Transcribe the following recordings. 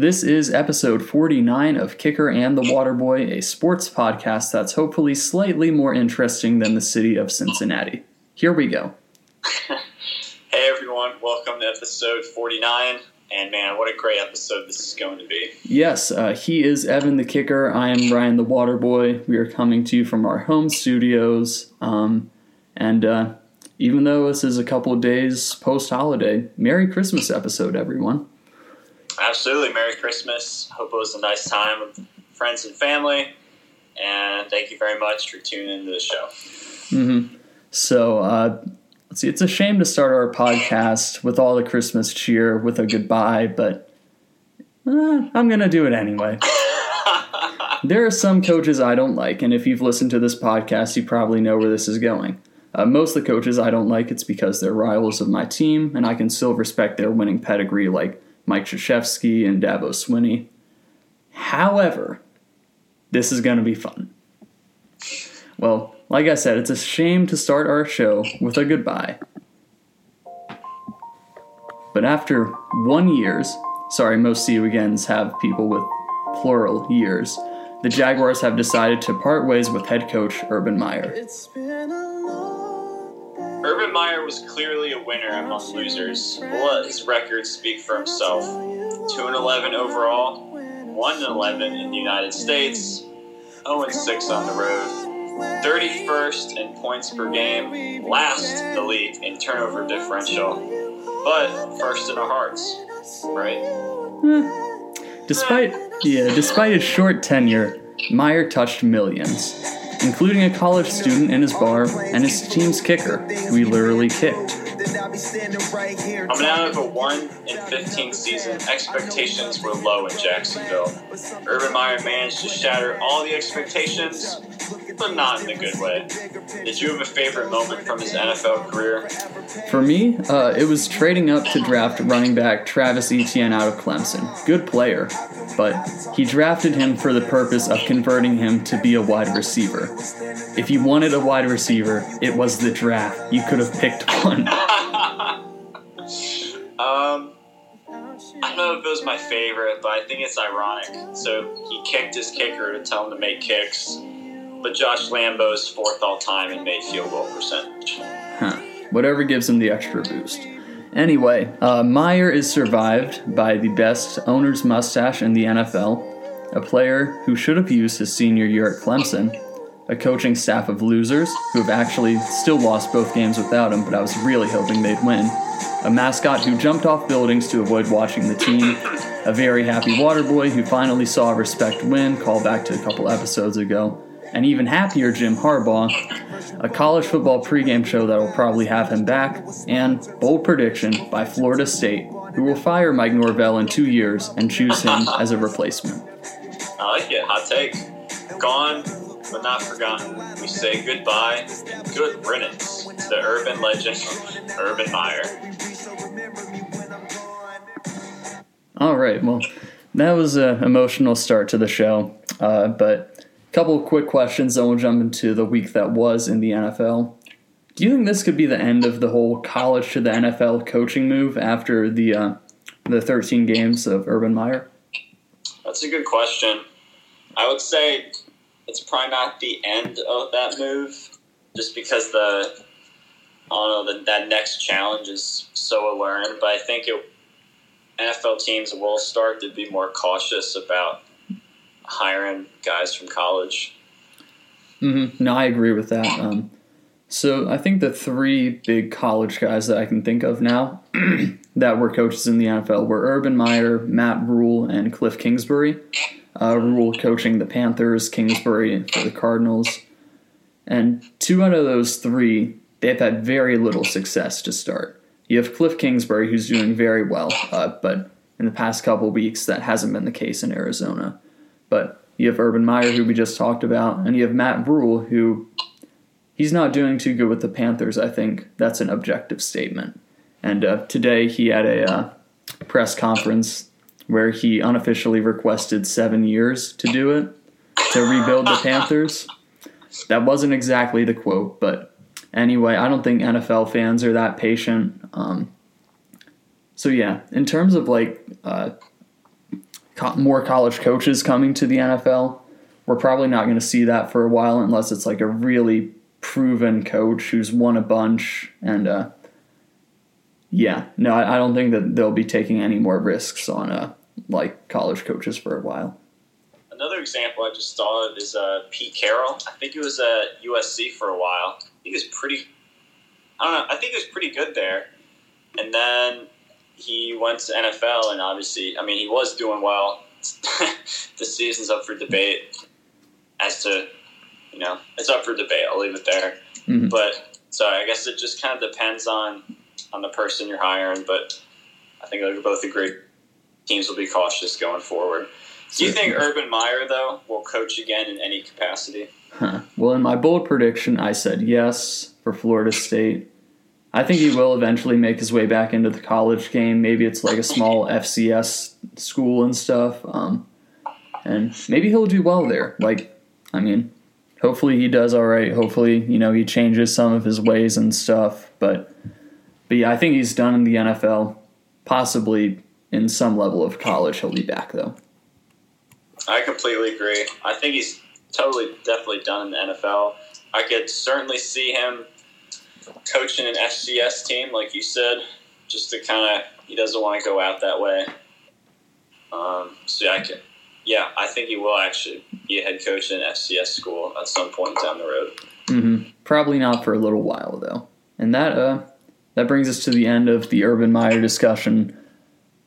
This is episode 49 of Kicker and the Waterboy, a sports podcast that's hopefully slightly more interesting than the city of Cincinnati. Here we go. hey everyone, welcome to episode 49. And man, what a great episode this is going to be. Yes, uh, he is Evan the Kicker. I am Ryan the Waterboy. We are coming to you from our home studios. Um, and uh, even though this is a couple of days post holiday, Merry Christmas episode, everyone. Absolutely. Merry Christmas. Hope it was a nice time with friends and family. And thank you very much for tuning into the show. Mm-hmm. So, uh, let's see, it's a shame to start our podcast with all the Christmas cheer with a goodbye, but uh, I'm going to do it anyway. there are some coaches I don't like, and if you've listened to this podcast, you probably know where this is going. Uh, most of the coaches I don't like, it's because they're rivals of my team, and I can still respect their winning pedigree, like Mike Krzyzewski and Dabo Swinney. However, this is going to be fun. Well, like I said, it's a shame to start our show with a goodbye. But after one years, sorry, most see you agains have people with plural years, the Jaguars have decided to part ways with head coach Urban Meyer. Urban Meyer was clearly a winner among losers. We'll let his record speak for himself. 2 and 11 overall, 1 and 11 in the United States, 0 and 6 on the road. 31st in points per game, last the league in turnover differential, but first in our hearts, right? Hmm. Despite yeah, despite his short tenure, Meyer touched millions including a college student in his bar and his team's kicker, who he literally kicked. Coming out of a 1 in 15 season, expectations were low in Jacksonville. Urban Meyer managed to shatter all the expectations, but not in a good way. Did you have a favorite moment from his NFL career? For me, uh, it was trading up to draft running back Travis Etienne out of Clemson. Good player, but he drafted him for the purpose of converting him to be a wide receiver. If you wanted a wide receiver, it was the draft. You could have picked one. um, I don't know if it was my favorite, but I think it's ironic. So he kicked his kicker to tell him to make kicks, but Josh Lambo's fourth all time in made field goal percentage. Huh. Whatever gives him the extra boost. Anyway, uh, Meyer is survived by the best owner's mustache in the NFL, a player who should have used his senior year at Clemson, a coaching staff of losers who have actually still lost both games without him, but I was really hoping they'd win, a mascot who jumped off buildings to avoid watching the team, a very happy water boy who finally saw respect win, call back to a couple episodes ago, and even happier Jim Harbaugh, a college football pregame show that will probably have him back, and bold prediction by Florida State, who will fire Mike Norvell in two years and choose him as a replacement. I like it. Hot take. Gone, but not forgotten. We say goodbye good riddance to the urban legend, Urban Meyer. All right, well, that was an emotional start to the show, uh, but a couple quick questions, then we'll jump into the week that was in the NFL. Do you think this could be the end of the whole college to the NFL coaching move after the uh, the 13 games of Urban Meyer? That's a good question. I would say it's probably not the end of that move, just because the I don't know the, that next challenge is so alluring. But I think it, NFL teams will start to be more cautious about hiring guys from college. Mm-hmm. No, I agree with that. Um, so I think the three big college guys that I can think of now that were coaches in the NFL were Urban Meyer, Matt Rhule, and Cliff Kingsbury. Uh, Rhule coaching the Panthers, Kingsbury for the Cardinals. And two out of those three, they've had very little success to start. You have Cliff Kingsbury, who's doing very well, uh, but in the past couple weeks, that hasn't been the case in Arizona. But you have Urban Meyer, who we just talked about, and you have Matt Rhule, who he's not doing too good with the Panthers. I think that's an objective statement. And uh, today he had a uh, press conference where he unofficially requested seven years to do it to rebuild the Panthers. That wasn't exactly the quote, but anyway, I don't think NFL fans are that patient. Um, so yeah, in terms of like uh, co- more college coaches coming to the NFL. We're probably not going to see that for a while unless it's like a really proven coach who's won a bunch. And uh, yeah, no, I, I don't think that they'll be taking any more risks on uh, like college coaches for a while. Another example I just thought of is uh, Pete Carroll. I think he was at USC for a while. I think he was pretty. I don't know. I think he was pretty good there, and then he went to NFL, and obviously, I mean, he was doing well. the season's up for debate as to, you know, it's up for debate. I'll leave it there. Mhm. But so I guess it just kind of depends on on the person you're hiring. But I think we both agree teams will be cautious going forward. Do you think Urban Meyer though will coach again in any capacity? Huh. Well, in my bold prediction, I said yes for Florida State. I think he will eventually make his way back into the college game. Maybe it's like a small FCS school and stuff. Um, and maybe he'll do well there. Like, I mean, hopefully he does all right. Hopefully, you know, he changes some of his ways and stuff. But, but yeah, I think he's done in the NFL. Possibly in some level of college, he'll be back though. I completely agree. I think he's totally, definitely done in the NFL. I could certainly see him coaching an FCS team, like you said, just to kind of he doesn't want to go out that way. Um, so yeah, I can, yeah, I think he will actually be a head coach in an FCS school at some point down the road. Mm-hmm. Probably not for a little while though. And that uh that brings us to the end of the Urban Meyer discussion.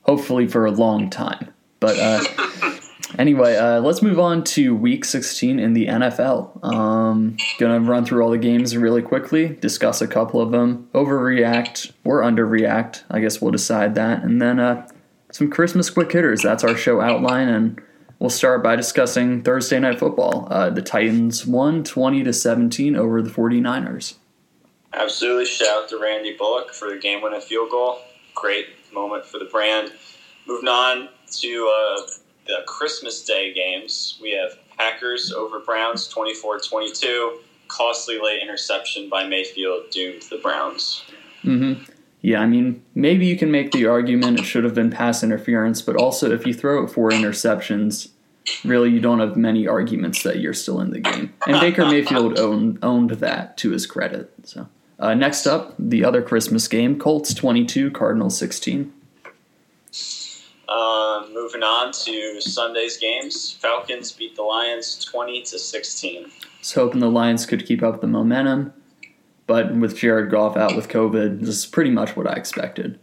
Hopefully for a long time. But uh anyway, uh, let's move on to week 16 in the NFL. Um, gonna run through all the games really quickly, discuss a couple of them, overreact or underreact. I guess we'll decide that. And then uh, some Christmas quick hitters. That's our show outline. And we'll start by discussing Thursday Night Football. Uh, the Titans won 20 to 17 over the 49ers. Absolutely. Shout out to Randy Bullock for the game winning field goal. Great moment for the brand. Moving on to uh, the Christmas Day games, we have Packers over Browns 24 22. Costly late interception by Mayfield doomed the Browns. Mm-hmm. Yeah, I mean, maybe you can make the argument it should have been pass interference, but also if you throw it four interceptions, really you don't have many arguments that you're still in the game. And Baker Mayfield owned, owned that to his credit. So uh, next up, the other Christmas game: Colts 22, Cardinals 16. Um, moving on to Sunday's games, Falcons beat the Lions 20 to 16. Was hoping the Lions could keep up the momentum, but with Jared Goff out with COVID, this is pretty much what I expected.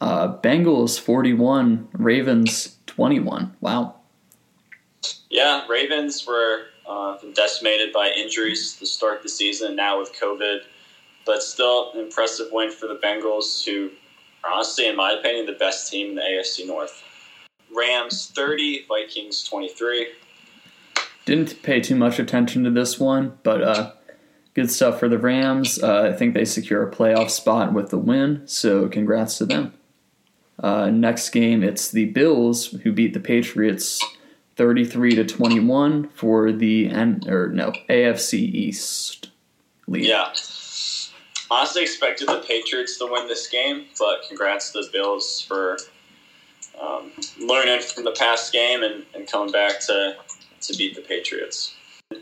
Uh, Bengals 41, Ravens 21. Wow. Yeah, Ravens were uh, decimated by injuries to start the season. Now with COVID, but still an impressive win for the Bengals, who are honestly, in my opinion, the best team in the AFC North. Rams thirty, Vikings twenty three. Didn't pay too much attention to this one, but uh, good stuff for the Rams. Uh, I think they secure a playoff spot with the win, so congrats to them. Uh, next game, it's the Bills who beat the Patriots 33 to 21 for the N or no AFC East lead. Yeah. Honestly, expected the Patriots to win this game, but congrats to the Bills for um, learning from the past game and, and coming back to, to beat the Patriots.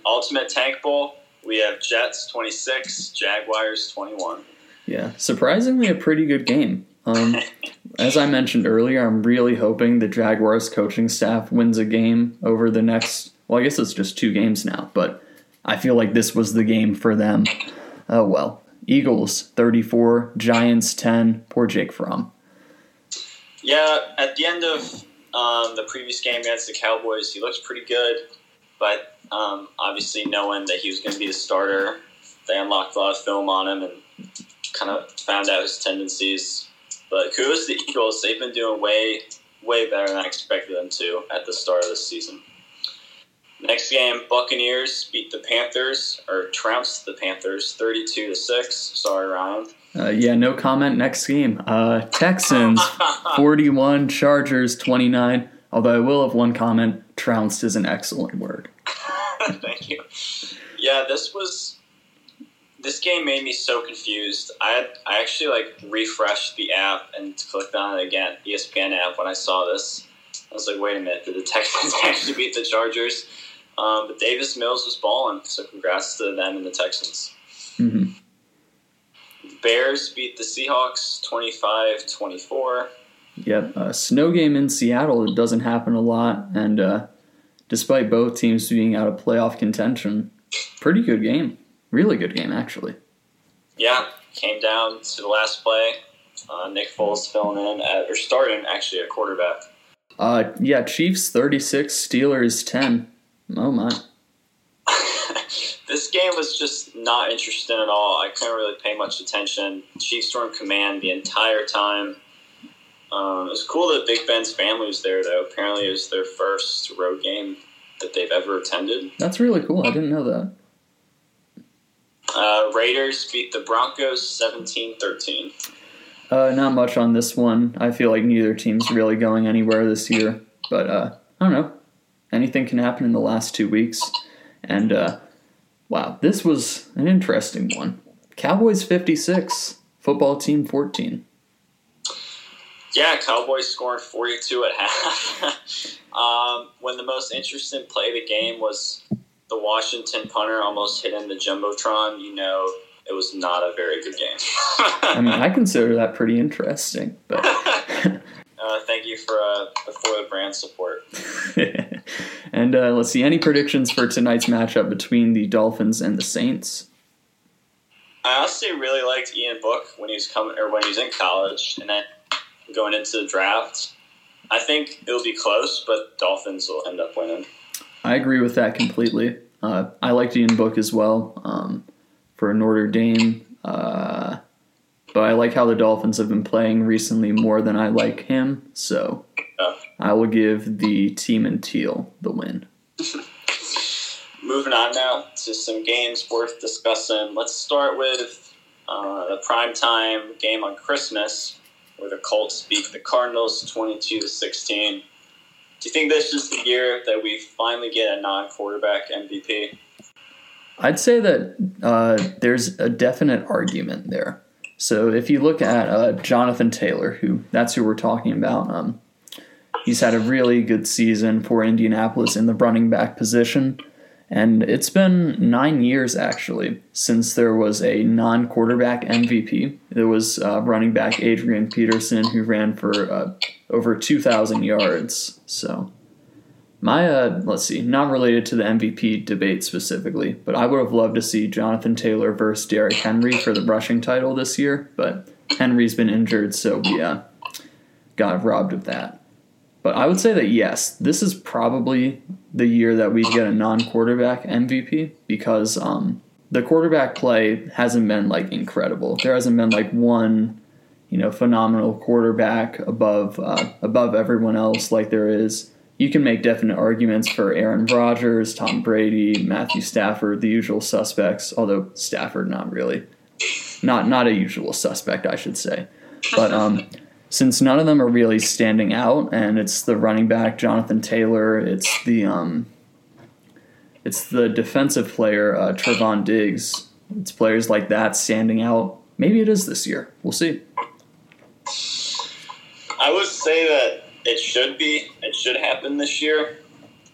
Ultimate Tank Bowl, we have Jets 26, Jaguars 21. Yeah, surprisingly a pretty good game. Um, as I mentioned earlier, I'm really hoping the Jaguars coaching staff wins a game over the next. Well, I guess it's just two games now, but I feel like this was the game for them. Oh well. Eagles 34, Giants 10. Poor Jake Fromm. Yeah, at the end of um, the previous game against the Cowboys, he looked pretty good, but um, obviously knowing that he was going to be the starter, they unlocked a lot of film on him and kind of found out his tendencies. But kudos to the Eagles; they've been doing way, way better than I expected them to at the start of the season. Next game, Buccaneers beat the Panthers or trounced the Panthers, thirty-two to six. Sorry, Ryan. Uh, yeah, no comment. Next game. Uh, Texans 41, Chargers 29. Although I will have one comment. Trounced is an excellent word. Thank you. Yeah, this was this game made me so confused. I I actually like refreshed the app and clicked on it again, ESPN app when I saw this, I was like, wait a minute, did the Texans actually beat the Chargers? Um, but Davis Mills was balling, so congrats to them and the Texans. Mm-hmm. Bears beat the Seahawks 25 24. Yep, a snow game in Seattle. It doesn't happen a lot, and uh, despite both teams being out of playoff contention, pretty good game. Really good game, actually. Yeah, came down to the last play. Uh, Nick Foles filling in at, or starting actually at quarterback. Uh, yeah, Chiefs 36, Steelers 10. Oh my. this game was just not interesting at all. I couldn't really pay much attention. Chiefs were in command the entire time. Um, it was cool that Big Ben's family was there, though. Apparently, it was their first road game that they've ever attended. That's really cool. I didn't know that. Uh, Raiders beat the Broncos 17 13. Uh, not much on this one. I feel like neither team's really going anywhere this year. But uh, I don't know. Anything can happen in the last two weeks. And uh, wow, this was an interesting one. Cowboys 56, football team 14. Yeah, Cowboys scored 42 at half. um, when the most interesting play of the game was the Washington punter almost hitting the Jumbotron, you know it was not a very good game. I mean, I consider that pretty interesting. But uh, thank you for uh, the brand support. and uh, let's see, any predictions for tonight's matchup between the Dolphins and the Saints? I honestly really liked Ian Book when he was coming or when he was in college, and then going into the draft. I think it'll be close, but Dolphins will end up winning. I agree with that completely. Uh, I liked Ian Book as well um, for Notre Dame, uh, but I like how the Dolphins have been playing recently more than I like him. So. I will give the team in teal the win. Moving on now to some games worth discussing. Let's start with uh, the primetime game on Christmas where the Colts beat the Cardinals 22 to 16. Do you think this is the year that we finally get a non-quarterback MVP? I'd say that uh, there's a definite argument there. So if you look at uh, Jonathan Taylor, who that's who we're talking about, um, he's had a really good season for Indianapolis in the running back position. And it's been nine years actually since there was a non quarterback MVP. There was uh, running back Adrian Peterson who ran for uh, over 2,000 yards. So, my, uh, let's see, not related to the MVP debate specifically, but I would have loved to see Jonathan Taylor versus Derrick Henry for the rushing title this year. But Henry's been injured, so we uh, got robbed of that. But I would say that yes, this is probably the year that we get a non-quarterback MVP because um, the quarterback play hasn't been like incredible. There hasn't been like one, you know, phenomenal quarterback above uh, above everyone else like there is. You can make definite arguments for Aaron Rodgers, Tom Brady, Matthew Stafford, the usual suspects. Although Stafford, not really, not not a usual suspect, I should say. But um, since none of them are really standing out, and it's the running back Jonathan Taylor, it's the um, it's the defensive player uh, Trevon Diggs. It's players like that standing out. Maybe it is this year. We'll see. I would say that it should be. It should happen this year,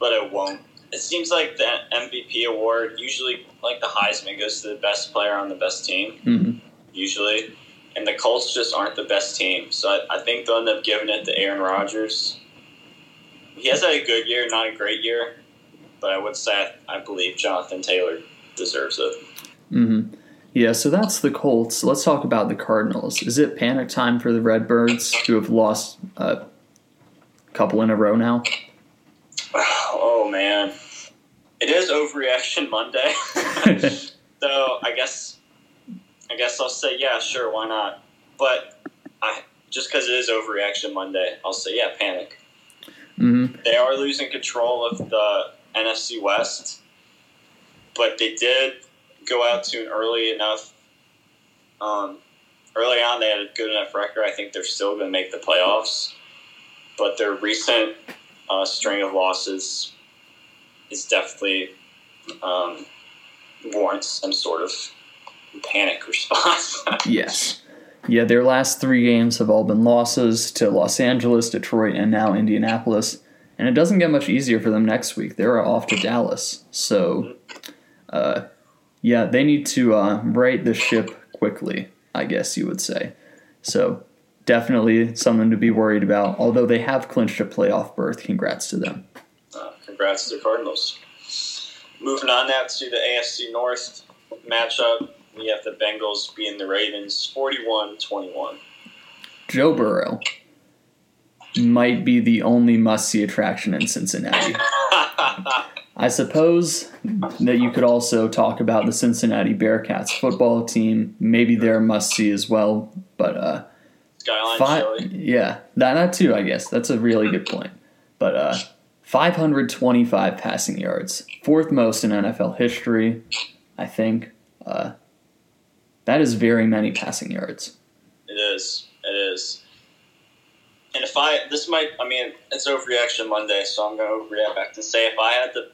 but it won't. It seems like the MVP award usually, like the Heisman, goes to the best player on the best team. Mm-hmm. Usually, and the Colts just aren't the best team. So I, I think they'll end up giving it to Aaron Rodgers. He has had a good year, not a great year, but I would say I, believe Jonathan Taylor deserves it. Mm-hmm. Yeah, so that's the Colts. Let's talk about the Cardinals. Is it panic time for the Redbirds, who have lost a couple in a row now? Oh man, it is overreaction Monday. so I guess I guess I'll say yeah, sure, why not? But I just because it is overreaction Monday, I'll say yeah, panic. Mm-hmm. They are losing control of the NFC West, but they did go out to an early enough. Um, early on, they had a good enough record. I think they're still going to make the playoffs, but their recent uh, string of losses is definitely um, warrants some sort of panic response. yes. Yeah, their last three games have all been losses to Los Angeles, Detroit, and now Indianapolis. and it doesn't get much easier for them next week. They're off to Dallas, so uh, yeah, they need to uh, right the ship quickly. I guess you would say. So definitely something to be worried about. Although they have clinched a playoff berth, congrats to them. Uh, congrats to the Cardinals. Moving on now to the AFC North matchup, we have the Bengals beating the Ravens 41 21. Joe Burrow might be the only must see attraction in Cincinnati. I suppose that you could also talk about the Cincinnati Bearcats football team. Maybe they're must see as well, but uh, Skyline five, yeah, that that too. I guess that's a really good point. But uh, 525 passing yards, fourth most in NFL history, I think. Uh, that is very many passing yards. It is. It is. And if I, this might, I mean, it's overreaction Monday, so I'm going to overreact and say if I had to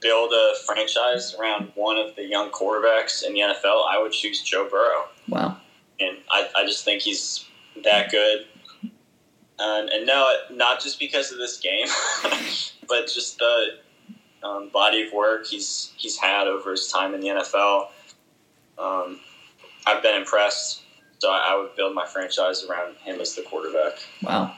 build a franchise around one of the young quarterbacks in the NFL, I would choose Joe Burrow. Wow. And I, I just think he's that good. And, and no, not just because of this game, but just the um, body of work he's he's had over his time in the NFL. Um, I've been impressed, so I, I would build my franchise around him as the quarterback. Wow.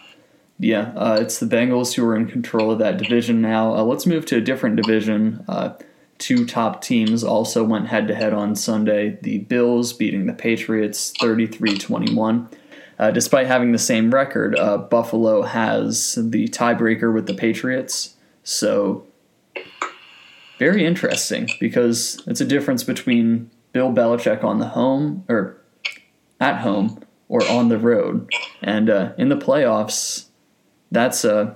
Yeah, uh, it's the Bengals who are in control of that division now. Uh, let's move to a different division. Uh, two top teams also went head to head on Sunday. The Bills beating the Patriots 33 21. Uh, despite having the same record, uh, Buffalo has the tiebreaker with the Patriots. So, very interesting because it's a difference between Bill Belichick on the home or at home or on the road. And uh, in the playoffs, that's uh,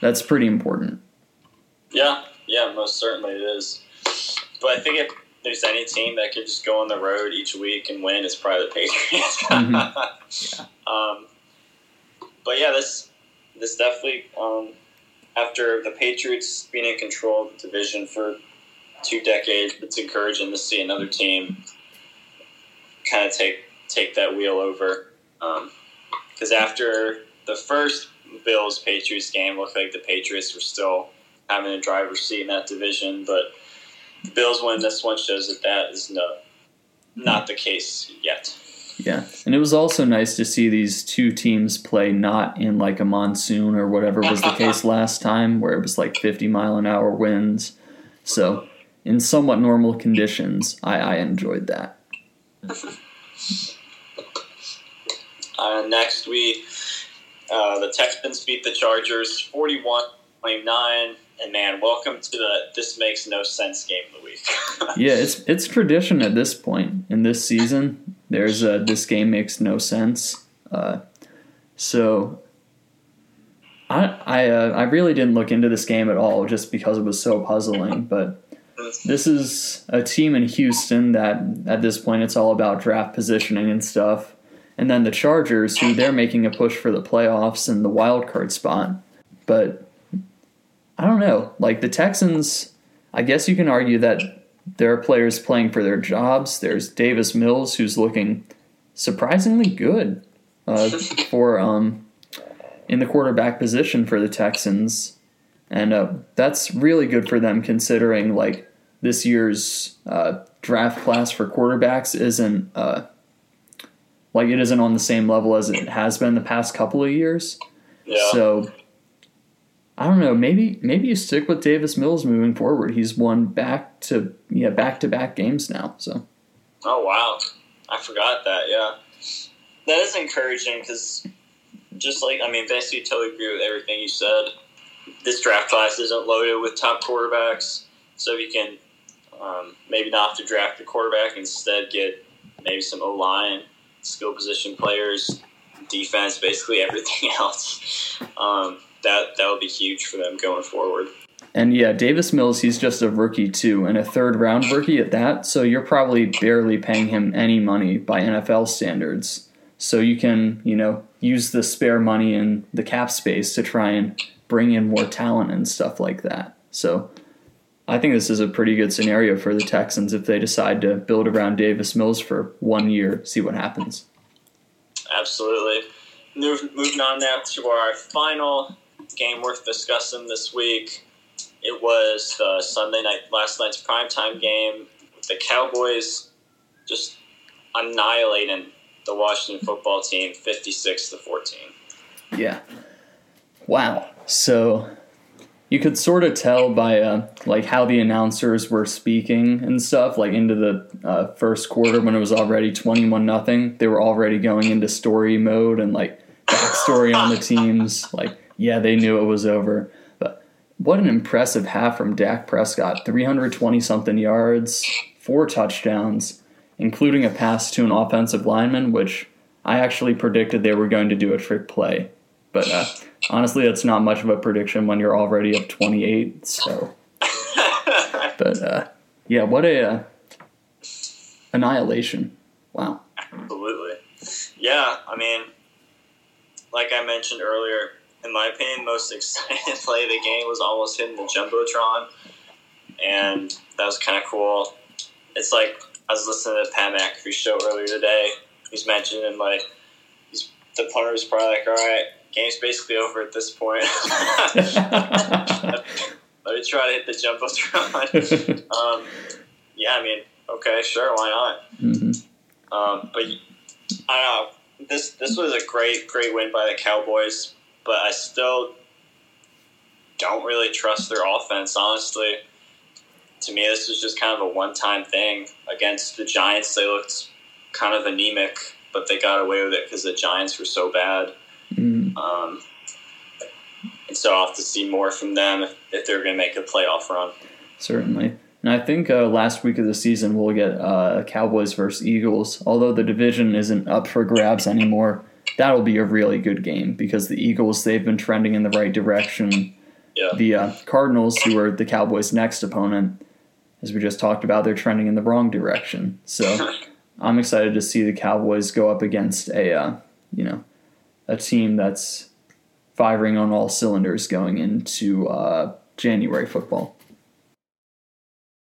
that's pretty important. Yeah, yeah, most certainly it is. But I think if there's any team that could just go on the road each week and win, it's probably the Patriots. Mhm. um, but yeah, this this definitely um, after the Patriots being in control of the division for two decades, it's encouraging to see another team kind of take take that wheel over. Because after the first Bills Patriots game, looked like the Patriots were still having a driver's seat in that division, but the Bills win this one shows that that is no, not the case yet. Yeah, and it was also nice to see these two teams play not in like a monsoon or whatever was the case last time, where it was like 50 mile an hour winds. So, in somewhat normal conditions, I, I enjoyed that. Uh, next, we uh, the Texans beat the Chargers 41-29. And man, welcome to the this makes no sense game of the week. Yeah, it's it's tradition at this point in this season. There's uh, this game makes no sense. Uh, so I I uh, I really didn't look into this game at all just because it was so puzzling. But this is a team in Houston that at this point it's all about draft positioning and stuff. And then the Chargers, who they're making a push for the playoffs and the wild card spot. But I don't know. Like the Texans, I guess you can argue that there are players playing for their jobs. There's Davis Mills, who's looking surprisingly good uh, for um, in the quarterback position for the Texans, and uh, that's really good for them considering like this year's uh, draft class for quarterbacks isn't uh, like it isn't on the same level as it has been the past couple of years. yeah. So I don't know. Maybe maybe you stick with Davis Mills moving forward. He's won back to yeah back to back games now. So Oh wow, I forgot that. Yeah, that is encouraging because just like I mean, basically, totally agree with everything you said. This draft class isn't loaded with top quarterbacks, so you can um, maybe not have to draft the quarterback. Instead, get maybe some O line, skill position players, defense, basically everything else. Um, that that would be huge for them going forward. and yeah, Davis Mills he's just a rookie too, and a third round rookie at that. So you're probably barely paying him any money by NFL standards. So you can you know use the spare money and the cap space to try and bring in more talent and stuff like that. So. I think this is a pretty good scenario for the Texans if they decide to build around Davis Mills for one year, see what happens. Absolutely. Move, moving on now to our final game worth discussing this week. It was the Sunday night, last night's primetime game. The Cowboys just annihilating the Washington football team, fifty-six to fourteen. Yeah. Wow. So you could sort of tell by uh, like how the announcers were speaking and stuff like into the uh, first quarter when it was already 21 nothing they were already going into story mode and like backstory on the teams like yeah they knew it was over but what an impressive half from Dak Prescott 320 something yards four touchdowns including a pass to an offensive lineman which I actually predicted they were going to do a trick play but uh, honestly, that's not much of a prediction when you're already up 28. So, but uh, yeah, what a uh, annihilation! Wow. Absolutely. Yeah, I mean, like I mentioned earlier, in my opinion, most exciting play of the game was almost hitting the jumbotron, and that was kind of cool. It's like I was listening to Pat McAfee's show earlier today. He's mentioning like he's, the punter was probably like, "All right, game's basically over at this point. Let me try to hit the jumbotron. um, yeah, I mean, okay, sure, why not? Mm-hmm. Um, but I don't know. This this was a great great win by the Cowboys, but I still don't really trust their offense. Honestly, to me, this was just kind of a one time thing against the Giants. They looked kind of anemic, but they got away with it because the Giants were so bad. Mm-hmm. Um, and so I'll have to see more from them if, if they're going to make a playoff run. Certainly. And I think uh, last week of the season we'll get uh, Cowboys versus Eagles. Although the division isn't up for grabs anymore, that'll be a really good game because the Eagles they've been trending in the right direction. Yeah. The uh, Cardinals, who are the Cowboys' next opponent, as we just talked about, they're trending in the wrong direction. So I'm excited to see the Cowboys go up against a uh, you know a team that's firing on all cylinders going into uh, January football.